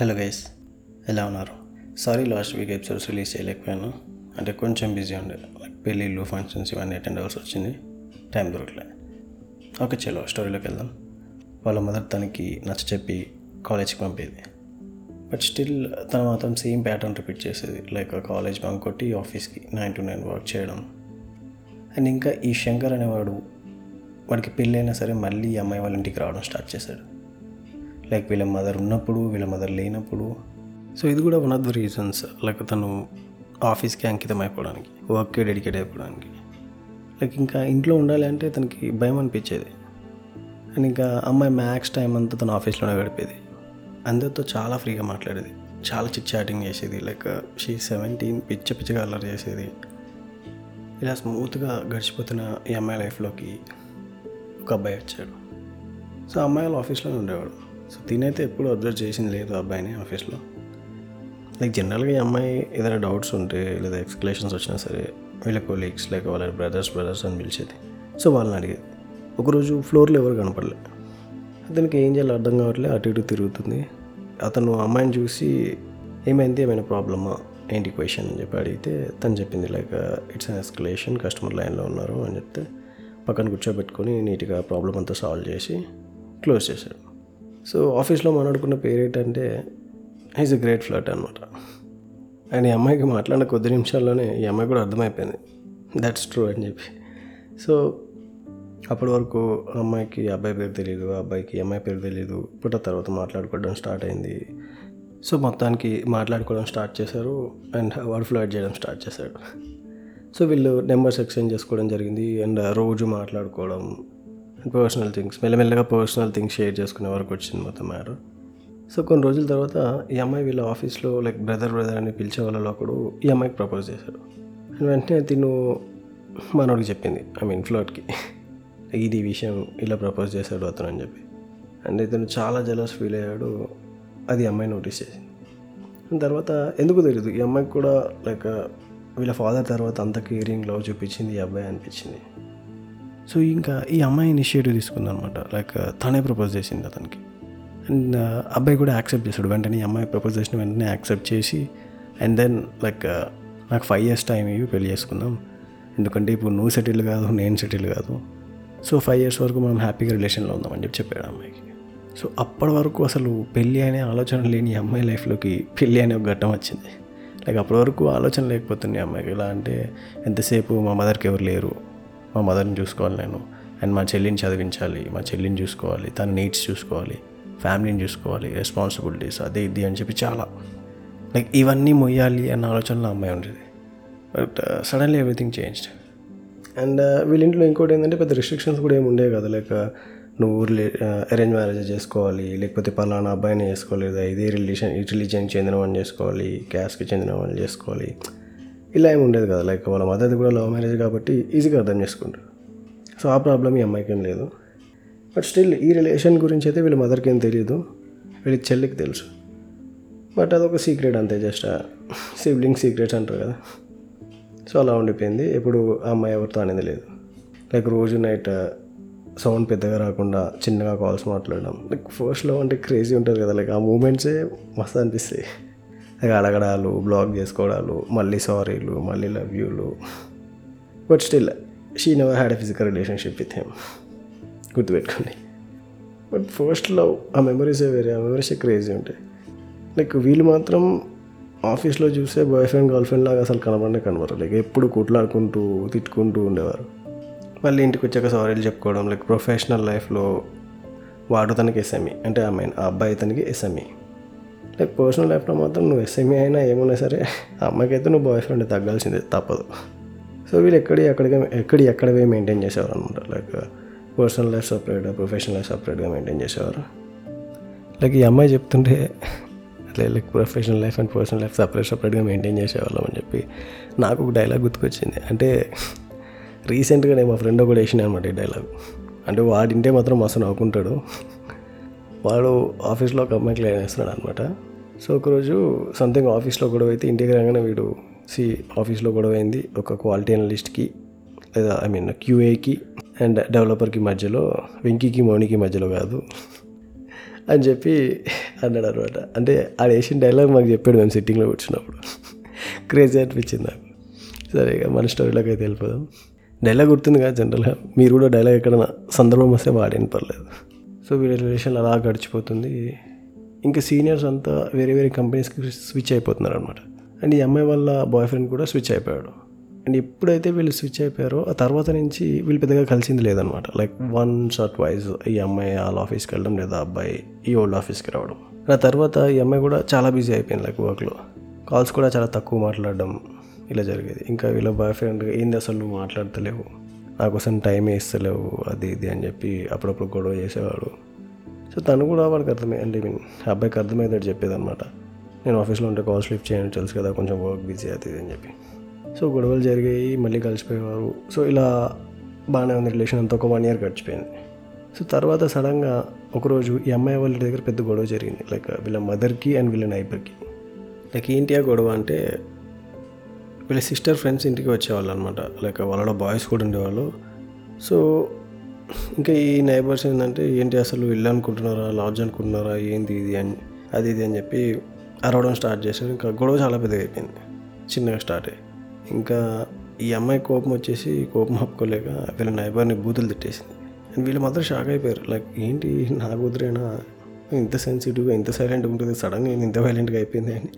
Hello guys ఎలా ఉన్నారు? Sorry last week episodes release చేయలేకపోయాను. అంటే కొంచెం బిజీ ఉండే. లైక్ పెళ్ళిళ్ళు ఫంక్షన్స్ ఇవన్నీ అటెండ్ అవ్వాల్సి వచ్చింది. టైం దొరకలే ఓకే చలో స్టోరీలోకి వెళ్దాం. వాళ్ళ మదర్ తనకి నచ్చ చెప్పి కాలేజ్కి పంపేది. బట్ స్టిల్ తను మాత్రం సేమ్ ప్యాటర్న్ రిపీట్ చేసేది. లైక్ కాలేజ్ బంక్ కొట్టి ఆఫీస్కి నైన్ టు నైన్ వర్క్ చేయడం. అండ్ ఇంకా ఈ శంకర్ అనేవాడు వాడికి పెళ్ళైనా సరే మళ్ళీ అమ్మాయి వాళ్ళ ఇంటికి రావడం స్టార్ట్ చేశాడు. లైక్ వీళ్ళ మదర్ ఉన్నప్పుడు వీళ్ళ మదర్ లేనప్పుడు. సో ఇది కూడా one of the reasons like తను ఆఫీస్కి అంకితం అయిపోవడానికి వర్క్కి డెడికేట్ అయిపోవడానికి. లైక్ ఇంకా ఇంట్లో ఉండాలి అంటే తనకి భయం అనిపించేది. అండ్ ఇంకా అమ్మాయి మ్యాక్స్ టైం అంతా తను ఆఫీస్లోనే గడిపేది. అందరితో చాలా ఫ్రీగా మాట్లాడేది. చాలా చిట్ చాటింగ్ చేసేది. లైక్ షీ సెవెంటీన్ పిచ్చ పిచ్చగా అల్లరి చేసేది. ఇలా స్మూత్గా గడిచిపోతున్న ఈ అమ్మాయి లైఫ్లోకి ఒక అబ్బాయి వచ్చాడు. సో అమ్మాయి వాళ్ళ ఆఫీస్లోనే ఉండేవాడు. సో తినైతే ఎప్పుడు అబ్జర్వ్ చేసింది లేదు ఆ అబ్బాయిని ఆఫీస్లో. లైక్ జనరల్గా ఈ అమ్మాయి ఏదైనా డౌట్స్ ఉంటే లేదా ఎక్స్ప్లెనేషన్స్ వచ్చినా సరే వీళ్ళ కొలీగ్స్ లైక్ వాళ్ళ బ్రదర్స్ బ్రదర్స్ అని పిలిచేది. సో వాళ్ళని అడిగేది. ఒకరోజు ఫ్లోర్లో ఎవరు కనపడలే. అతనికి ఏం చేయాలో అర్థం కావట్లే అటు ఇటు తిరుగుతుంది. అతను అమ్మాయిని చూసి ఏమైంది ఏమైనా ప్రాబ్లమా ఏంటి క్వశ్చన్ అని చెప్పి అడిగితే తను చెప్పింది like it's an escalation customer లైన్లో ఉన్నారు అని చెప్తే పక్కన కూర్చోబెట్టుకొని నీట్గా ప్రాబ్లం అంతా సాల్వ్ చేసి క్లోజ్ చేశాడు. సో ఆఫీస్లో మాట్లాడుకున్న పేరు ఏంటంటే ఈజ్ ఎ గ్రేట్ ఫ్లట్ అనమాట అండ్ ఈ అమ్మాయికి మాట్లాడిన కొద్ది నిమిషాల్లోనే ఈ అమ్మాయి కూడా అర్థమైపోయింది. దట్స్ ట్రూ అని చెప్పి. సో అప్పటి వరకు అమ్మాయికి అబ్బాయి పేరు తెలియదు అబ్బాయికి అమ్మాయి పేరు తెలియదు పుట్ట తర్వాత మాట్లాడుకోవడం స్టార్ట్ అయింది. సో మొత్తానికి మాట్లాడుకోవడం స్టార్ట్ చేశారు అండ్ వాడు ఫ్లైట్ చేయడం స్టార్ట్ చేశాడు. సో వీళ్ళు నెంబర్స్ ఎక్స్చేంజ్ చేసుకోవడం జరిగింది అండ్ రోజు మాట్లాడుకోవడం పర్సనల్ థింగ్స్ మెల్లమెల్లగా పర్సనల్ థింగ్స్ షేర్ చేసుకునే వరకు వచ్చింది మొత్తం మ్యాటర్. సో కొన్ని రోజుల తర్వాత ఈ అమ్మాయి వీళ్ళ ఆఫీస్లో లైక్ బ్రదర్ బ్రదర్ అని పిలిచే వాళ్ళలో ఒకడు ఈ అమ్మాయికి ప్రపోజ్ చేశాడు. అండ్ వెంటనే తిను మనోడికి చెప్పింది ఐ మీన్ ఫ్లోట్కి. ఇది ఈ విషయం ఇలా ప్రపోజ్ చేశాడు అతను అని చెప్పి. అండ్ ఇతను చాలా జలస్ ఫీల్ అయ్యాడు అది అమ్మాయి నోటీస్ చేసింది. తర్వాత ఎందుకు తెలియదు ఈ అమ్మాయికి కూడా లైక్ వీళ్ళ ఫాదర్ తర్వాత అంత కేరింగ్ లవ్ చూపించింది ఈ అబ్బాయి అనిపించింది. సో ఇంకా ఈ అమ్మాయి ఇనిషియేటివ్ తీసుకుంది అనమాట లైక్ uh, తనే ప్రపోజ్ చేసింది అతనికి. అండ్ uh, అబ్బాయి కూడా యాక్సెప్ట్ చేశాడు. వెంటనే ఈ అమ్మాయి ప్రపోజ్ చేసిన వెంటనే యాక్సెప్ట్ చేసి అండ్ దెన్ లైక్ నాకు ఫైవ్ ఇయర్స్ టైం ఇవి పెళ్ళి చేసుకుందాం. ఎందుకంటే ఇప్పుడు నువ్వు సెటిల్ కాదు నేను సెటిల్ కాదు. సో ఫైవ్ ఇయర్స్ వరకు మనం హ్యాపీగా రిలేషన్లో ఉందామని చెప్పి చెప్పాడు అమ్మాయికి. సో అప్పటి వరకు అసలు పెళ్ళి అనే ఆలోచన లేని ఈ అమ్మాయి లైఫ్లోకి పెళ్ళి అనే ఒక ఘట్టం వచ్చింది. లైక్ అప్పటి వరకు ఆలోచన లేకపోతుంది అమ్మాయికి. ఎలా అంటే ఎంతసేపు మా మదర్కి ఎవరు లేరు? మా మదర్ని చూసుకోవాలి నేను. అండ్ మా చెల్లిని చదివించాలి మా చెల్లిని చూసుకోవాలి తన నీడ్స్ చూసుకోవాలి ఫ్యామిలీని చూసుకోవాలి రెస్పాన్సిబిలిటీస్ అదే ఇది అని చెప్పి చాలా. లైక్ ఇవన్నీ మొయ్యాలి అన్న ఆలోచనలో అమ్మాయి ఉండేది. But suddenly everything change and వీళ్ళింట్లో ఇంకోటి ఏంటంటే పెద్ద రిస్ట్రిక్షన్స్ కూడా ఏమి ఉండేవి కదా. లైక్ uh, నువ్వు అరేంజ్ మ్యారేజ్ uh, చేసుకోవాలి లేకపోతే పలానా అబ్బాయిని చేసుకోలేదు ఇదే రిలీజన్ ఈ రిలీజన్కి చెందిన వాళ్ళని చేసుకోవాలి క్యాస్ట్కి చెందిన వాళ్ళని చేసుకోవాలి. ఇలా ఏమి ఉండేది కదా. లైక్ వాళ్ళ మదర్ది కూడా లవ్ మ్యారేజ్ కాబట్టి ఈజీగా అర్థం చేసుకుంటారు. సో ఆ ప్రాబ్లం ఈ అమ్మాయికి ఏం లేదు. బట్ స్టిల్ ఈ రిలేషన్ గురించి అయితే వీళ్ళ మదర్కి ఏం తెలియదు వీళ్ళ చెల్లికి తెలుసు. బట్ అదొక సీక్రెట్ అంతే జస్ట్ సిబ్లింగ్ సీక్రెట్స్ అంటారు కదా. సో అలా ఉండిపోయింది. ఎప్పుడు ఆ అమ్మాయి ఎవరితో అనేది లేదు. లైక్ రోజు నైట్ సౌండ్ పెద్దగా రాకుండా చిన్నగా కాల్స్ మాట్లాడడం. లైక్ ఫస్ట్లో అంటే క్రేజీ ఉంటుంది కదా. లైక్ ఆ మూమెంట్సే మస్తు అనిపిస్తాయి. అడగడాలు బ్లాక్ చేసుకోవడాలు మళ్ళీ సారీలు మళ్ళీ love యూలు. But still she never had a physical relationship with him గుర్తుపెట్టుకోండి. బట్ ఫస్ట్ లవ్ ఆ మెమరీస్ వేరే ఆ మెమరీస్ క్రేజీ ఉంటాయి. లైక్ వీళ్ళు మాత్రం ఆఫీస్లో చూస్తే బాయ్ ఫ్రెండ్ గర్ల్ ఫ్రెండ్ లాగా అసలు కనబడనే కనబడరు. లైక్ ఎప్పుడు కొట్లాడుకుంటూ తిట్టుకుంటూ ఉండేవారు. మళ్ళీ ఇంటికి వచ్చాక సారీలు చెప్పుకోవడం లైక్ ప్రొఫెషనల్ లైఫ్లో వాడు తనకి ఎస్ఎంఈ అంటే ఐ మీన్ ఆ అబ్బాయి తనకి ఎస్ఎంఈ లైక్ పర్సనల్ లైఫ్లో మాత్రం నువ్వు ఎస్ఎంఏ అయినా ఏమైనా సరే అమ్మాయికైతే నువ్వు బాయ్ ఫ్రెండ్ తగ్గాల్సిందే తప్పదు. సో వీళ్ళు ఎక్కడి ఎక్కడికి ఎక్కడి ఎక్కడవే మెయింటైన్ చేసేవారు అనమాట like personal life separate professional life సపరేట్గా మెయింటైన్ చేసేవారు. లైక్ ఈ అమ్మాయి చెప్తుంటే అట్లే like professional life and personal life separate సపరేట్గా మెయింటైన్ చేసేవాళ్ళం అని చెప్పి నాకు ఒక డైలాగ్ గుర్తుకొచ్చింది. అంటే రీసెంట్గా నేను మా ఫ్రెండ్ ఒకటి వేసిన అనమాట ఈ డైలాగ్ అంటే వాడింటే మాత్రం మస్తు నవ్వుకుంటాడు. వాడు ఆఫీస్లో ఒక అమ్మాయికి లైన్ వేస్తున్నాడు అనమాట సో ఒకరోజు సంథింగ్ ఆఫీస్లో గొడవ అయితే ఇంటికి రాగానే వీడు సి ఆఫీస్లో గొడవ అయింది ఒక క్వాలిటీ అనలిస్ట్కి లేదా ఐ మీన్ క్యూఏకి అండ్ డెవలపర్కి మధ్యలో వెంకీకి మౌనికి మధ్యలో కాదు అని చెప్పి అన్నాడు అనమాట అంటే ఆడ వేసిన డైలాగ్ మాకు చెప్పాడు మేము సిట్టింగ్లో కూర్చున్నప్పుడు. క్రేజీ అనిపించింది నాకు. సరే ఇక మన స్టోరీలోకి అయితే వెళ్ళిపోదాం. డైలాగ్ గుర్తుంది కదా జనరల్గా. మీరు కూడా డైలాగ్ ఎక్కడైనా సందర్భం వస్తే వాడేం పర్లేదు. సో వీళ్ళ రిలేషన్ అలా గడిచిపోతుంది. ఇంకా సీనియర్స్ అంతా వేరే వేరే కంపెనీస్కి స్విచ్ అయిపోతున్నారు అనమాట అండ్ ఈ అమ్మాయి వాళ్ళ బాయ్ ఫ్రెండ్ కూడా స్విచ్ అయిపోయాడు. అండ్ ఎప్పుడైతే వీళ్ళు స్విచ్ అయిపోయారో ఆ తర్వాత నుంచి వీళ్ళు పెద్దగా కలిసింది లేదనమాట లైక్ వన్స్ ఆర్ ట్వైస్ ఈ అమ్మాయి వాళ్ళ ఆఫీస్కి వెళ్ళడం లేదా అబ్బాయి ఈ ఓల్డ్ ఆఫీస్కి రావడం. ఆ తర్వాత ఈ అమ్మాయి కూడా చాలా బిజీ అయిపోయింది లైక్ వర్క్లో కాల్స్ కూడా చాలా తక్కువ మాట్లాడడం ఇలా జరిగేది. ఇంకా వీళ్ళ బాయ్ ఫ్రెండ్ ఏంది అసలు నువ్వు మాట్లాడతలేవు. నా కోసం టైం వేస్తలేవు అది ఇది అని చెప్పి అప్పుడప్పుడు గొడవ చేసేవాడు. సో తను కూడా వాడికి అర్థమై అంటే మీన్ అబ్బాయికి అర్థమయ్యేటట్టు చెప్పేది అనమాట నేను ఆఫీస్లో ఉంటే కాల్ స్లిప్ చేయను తెలుసు కదా కొంచెం వర్క్ బిజీ అవుతుంది అని చెప్పి. సో గొడవలు జరిగాయి మళ్ళీ కలిసిపోయేవారు. సో ఇలా బాగానే ఉంది రిలేషన్ అంతా ఒక వన్ ఇయర్ గడిచిపోయింది. సో తర్వాత సడన్గా ఒకరోజు ఈ అమ్మాయి వాళ్ళ దగ్గర పెద్ద గొడవ జరిగింది. లైక్ వీళ్ళ మదర్కి అండ్ వీళ్ళ నైబర్కి. లైక్ ఏంటి ఆ గొడవ అంటే వీళ్ళ సిస్టర్ ఫ్రెండ్స్ ఇంటికి వచ్చేవాళ్ళు అనమాట లైక్ వాళ్ళ బాయ్స్ కూడా ఉండేవాళ్ళు. సో ఇంకా ఈ నైబర్స్ ఏంటంటే ఏంటి అసలు ఇల్లు అనుకుంటున్నారా? లాడ్జ్ అనుకుంటున్నారా? ఏంది ఇది అని అది ఇది అని చెప్పి అరవడం స్టార్ట్ చేశారు. ఇంకా గొడవ చాలా పెద్దగా అయిపోయింది చిన్నగా స్టార్ట్ అయ్యి. ఇంకా ఈ అమ్మాయి కోపం వచ్చేసి కోపం ఆపుకోలేక వీళ్ళ నైబర్ని బూతులు తిట్టేసింది. అండ్ వీళ్ళు మాత్రం షాక్ అయిపోయారు. లైక్ ఏంటి నా కూతురేనా? ఇంత సెన్సిటివ్గా ఇంత సైలెంట్గా ఉంటుంది. సడన్గా ఇంత వైలెంట్గా అయిపోయింది అని.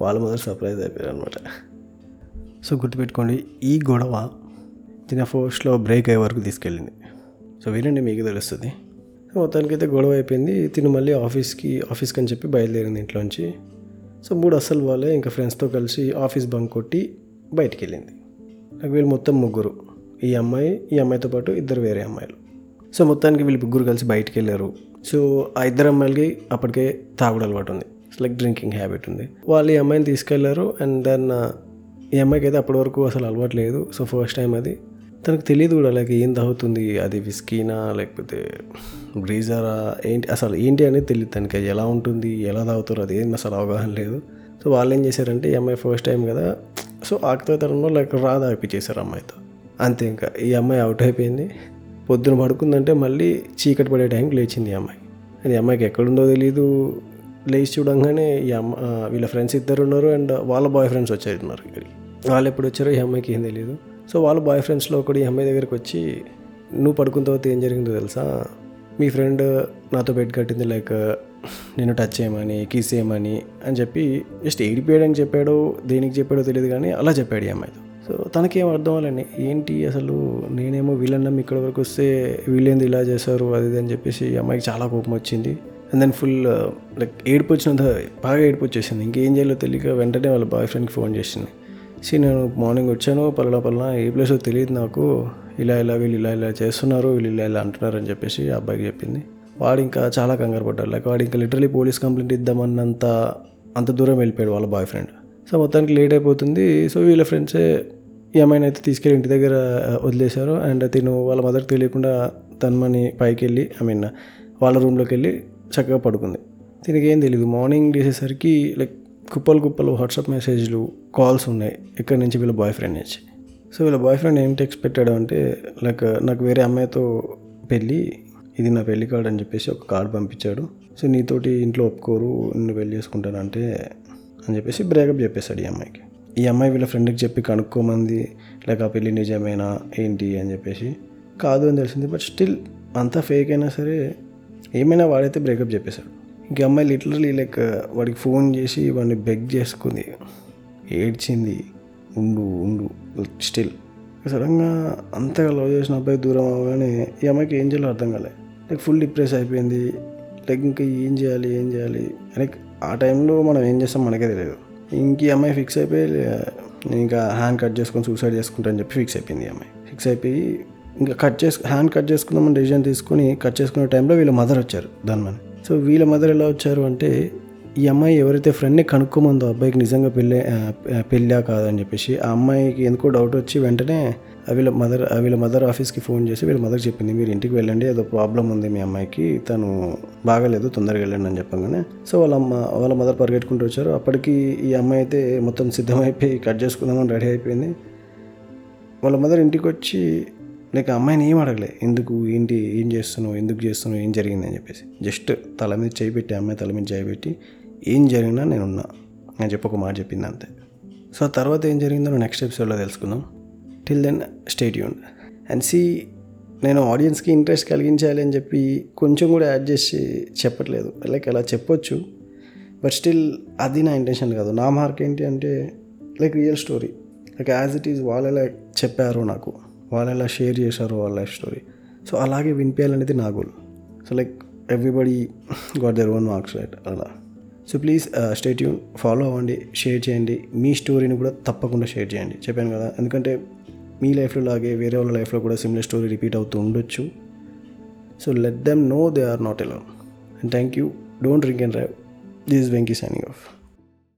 వాళ్ళు మాత్రం సర్ప్రైజ్ అయిపోయారు అనమాట సో గుర్తుపెట్టుకోండి ఈ గొడవ తిన ఫోర్స్లో బ్రేక్ అయ్యే వరకు తీసుకెళ్ళింది. సో వినండి మీకు తెలుస్తుంది. సో మొత్తానికైతే గొడవ అయిపోయింది తిను మళ్ళీ ఆఫీస్కి ఆఫీస్కి అని చెప్పి బయలుదేరింది ఇంట్లోంచి. సో మూడు అసలు వాళ్ళే ఇంకా ఫ్రెండ్స్తో కలిసి ఆఫీస్ బంక్ కొట్టి బయటికి వెళ్ళింది నాకు వీళ్ళు మొత్తం ముగ్గురు ఈ అమ్మాయి ఈ అమ్మాయితో పాటు ఇద్దరు వేరే అమ్మాయిలు. సో మొత్తానికి వీళ్ళు ముగ్గురు కలిసి బయటికి వెళ్ళారు సో ఆ ఇద్దరు అమ్మాయిలకి అప్పటికే తాగుడు అలవాటు ఉంది. లైక్ డ్రింకింగ్ హ్యాబిట్ ఉంది. వాళ్ళు ఈ అమ్మాయిని తీసుకెళ్ళారు అండ్ దెన్ ఈ అమ్మాయికి అయితే అప్పటి వరకు అసలు అలవాటు లేదు. సో ఫస్ట్ టైం అది. తనకు తెలియదు కూడా లైక్ ఏం తాగుతుంది అది విస్కీనా లేకపోతే బ్రీజరా ఏంటి అసలు ఏంటి అనేది తెలియదు తనకి. అది ఎలా ఉంటుంది ఎలా తాగుతారు అది ఏం అసలు అవగాహన లేదు. సో వాళ్ళు ఏం చేశారంటే ఈ అమ్మాయి ఫస్ట్ టైం కదా సో ఆకుతనంలో లైక్ రాదా తాగిపించేశారు అమ్మాయితో. అంతే ఇంకా ఈ అమ్మాయి అవుట్ అయిపోయింది. పొద్దున పడుకుందంటే మళ్ళీ చీకటి పడే టైంకి లేచింది ఈ అమ్మాయి. అది అమ్మాయికి ఎక్కడుందో తెలియదు లేచి చూడంగానే ఈ అమ్మ వీళ్ళ ఫ్రెండ్స్ ఇద్దరు ఉన్నారు అండ్ వాళ్ళ బాయ్ ఫ్రెండ్స్ వచ్చారు ఇక్కడికి. వాళ్ళు ఎప్పుడు వచ్చారో ఈ అమ్మాయికి ఏం తెలియదు సో వాళ్ళ బాయ్ ఫ్రెండ్స్లో ఒకటి ఈ అమ్మాయి దగ్గరికి వచ్చి నువ్వు పడుకున్న తర్వాత ఏం జరిగిందో తెలుసా? మీ ఫ్రెండ్ నాతో బెడ్ కట్టింది లైక్ నేను టచ్ చేయమని కిస్ చేయమని అని చెప్పి జస్ట్ ఏడిపోయాడని చెప్పాడో దేనికి చెప్పాడో తెలియదు కానీ అలా చెప్పాడు ఈ అమ్మాయితో. సో తనకేం అర్థం అవ్వాలండి ఏంటి అసలు నేనేమో వీళ్ళన్నాం ఇక్కడ వరకు వస్తే వీళ్ళేంది ఇలా చేశారు? అది ఇది అని చెప్పేసి ఈ అమ్మాయికి చాలా కోపం వచ్చింది. అండ్ దెన్ ఫుల్ లైక్ ఏడిపోచ్చినంత బాగా ఏడిపోచ్చేసింది ఇంకేం చేయాలో తెలియక వెంటనే వాళ్ళ బాయ్ ఫ్రెండ్కి ఫోన్ చేసింది. సీ నేను మార్నింగ్ వచ్చాను పలానా పలానా ఏ ప్లేసో తెలియదు నాకు. ఇలా ఇలా వీళ్ళు ఇలా ఇలా చేస్తున్నారు వీళ్ళు ఇలా ఇలా అంటున్నారు అని చెప్పేసి ఆ అబ్బాయికి చెప్పింది. వాడు ఇంకా చాలా కంగారు పడ్డాడు. లైక్ వాడు ఇంకా లిటరలీ పోలీస్ కంప్లైంట్ ఇద్దామన్నంత అంత దూరం వెళ్ళిపోయాడు వాళ్ళ బాయ్ ఫ్రెండ్ సో మొత్తానికి లేట్ అయిపోతుంది. సో వీళ్ళ ఫ్రెండ్సే ఈ అమ్మాయిని అయితే తీసుకెళ్ళి ఇంటి దగ్గర వదిలేశారు. అండ్ తిను వాళ్ళ మదర్కి తెలియకుండా తన్మని పైకి వెళ్ళి ఐ మీన్ వాళ్ళ రూమ్లోకి వెళ్ళి చక్కగా పడుకుంది. దీనికి ఏం తెలియదు మార్నింగ్ చేసేసరికి లైక్ కుప్పలు కుప్పలు వాట్సాప్ మెసేజ్లు కాల్స్ ఉన్నాయి. ఇక్కడ నుంచి వీళ్ళ బాయ్ ఫ్రెండ్ నుంచి. సో వీళ్ళ బాయ్ ఫ్రెండ్ ఏం టెక్స్ట్ పెట్టాడు అంటే లైక్ నాకు వేరే అమ్మాయితో పెళ్ళి ఇది నా పెళ్ళి కార్డ్ అని చెప్పేసి ఒక కార్డ్ పంపించాడు. సో నీతోటి ఇంట్లో ఒప్పుకోరు నిన్ను పెళ్ళి చేసుకుంటానంటే అని చెప్పేసి బ్రేకప్ చెప్పేశాడు ఈ అమ్మాయికి. ఈ అమ్మాయి వీళ్ళ ఫ్రెండ్కి చెప్పి కనుక్కోమంది లైక్ ఆ పెళ్ళి నిజమేనా ఏంటి అని చెప్పేసి. కాదు అని తెలిసింది బట్ స్టిల్ అంతా ఫేక్ అయినా సరే ఏమైనా వాడైతే బ్రేకప్ చెప్పేశాడు. ఇంక అమ్మాయి లిటరలీ లైక్ uh, వాడికి ఫోన్ చేసి వాడిని బెగ్ చేసుకుంది. ఏడ్చింది. ఉండు ఉండు. స్టిల్ సడన్గా అంతగా లవ్ చేసిన అబ్బాయి దూరం అవగానే ఈ అమ్మాయికి ఏం చేయాలో అర్థం కాలే. లైక్ ఫుల్ డిప్రెస్ అయిపోయింది. లైక్ ఇంకా ఏం చేయాలి ఏం చేయాలి? లైక్ ఆ టైంలో మనం ఏం చేస్తాం మనకే తెలియదు. ఇంక ఈ అమ్మాయి ఫిక్స్ అయిపోయి నేను ఇంకా హ్యాండ్ కట్ చేసుకొని సూసైడ్ చేసుకుంటా అని చెప్పి ఫిక్స్ అయిపోయింది ఈ అమ్మాయి. ఫిక్స్ అయిపోయి ఇంకా కట్ చేసు హ్యాండ్ కట్ చేసుకుందామని డెసిజన్ తీసుకొని కట్ చేసుకునే టైంలో వీళ్ళ మదర్ వచ్చారు దానిమని సో వీళ్ళ మదర్ ఎలా వచ్చారు అంటే ఈ అమ్మాయి ఎవరైతే ఫ్రెండ్ని కనుక్కోమందో అబ్బాయికి నిజంగా పెళ్ళి పెళ్ళా కాదని చెప్పేసి ఆ అమ్మాయికి ఎందుకో డౌట్ వచ్చి వెంటనే వీళ్ళ మదర్ వీళ్ళ మదర్ ఆఫీస్కి ఫోన్ చేసి వీళ్ళ మదర్ చెప్పింది మీరు ఇంటికి వెళ్ళండి ఏదో ప్రాబ్లం ఉంది మీ అమ్మాయికి తను బాగాలేదు తొందరగా వెళ్ళండి అని చెప్పగానే సో వాళ్ళ అమ్మ వాళ్ళ మదర్ పరిగెట్టుకుంటూ వచ్చారు. అప్పటికి ఈ అమ్మాయి అయితే మొత్తం సిద్ధమైపోయి కట్ చేసుకుందామని రెడీ అయిపోయింది. వాళ్ళ మదర్ ఇంటికి వచ్చి లైక్ అమ్మాయిని ఏం అడగలే? ఎందుకు? ఏంటి? ఏం చేస్తున్నావు? ఎందుకు చేస్తున్నావు? ఏం జరిగిందని చెప్పేసి. జస్ట్ తల మీద చేయి పెట్టి అమ్మాయి తల మీద చేయి పెట్టి ఏం జరిగినా నేను ఉన్నా. అని చెప్పి ఒక మాట చెప్పింది అంతే. సో తర్వాత ఏం జరిగిందో నెక్స్ట్ ఎపిసోడ్లో తెలుసుకుందాం. Till then stay Yoon and C నేను ఆడియన్స్కి ఇంట్రెస్ట్ కలిగించాలి అని చెప్పి కొంచెం కూడా యాడ్ చేసి చెప్పట్లేదు. లైక్ అలా చెప్పొచ్చు. బట్ స్టిల్ అది నా ఇంటెన్షన్ కాదు. నా మార్క్ ఏంటి అంటే like real story like as it is వాళ్ళు ఎలా చెప్పారు నాకు. వాళ్ళు ఎలా షేర్ చేశారు వాళ్ళ లైఫ్ స్టోరీ. సో అలాగే వినిపించాలనేది నా goal so like everybody got their own marks right అలా. So please stay tuned follow అవ్వండి షేర్ చేయండి మీ స్టోరీని కూడా తప్పకుండా షేర్ చేయండి. చెప్పాను కదా ఎందుకంటే మీ లైఫ్లో లాగే వేరే వాళ్ళ లైఫ్లో కూడా సిమిలర్ స్టోరీ రిపీట్ అవుతూ ఉండొచ్చు. So let them know they are not alone and thank you don't drink and drive this Venky signing off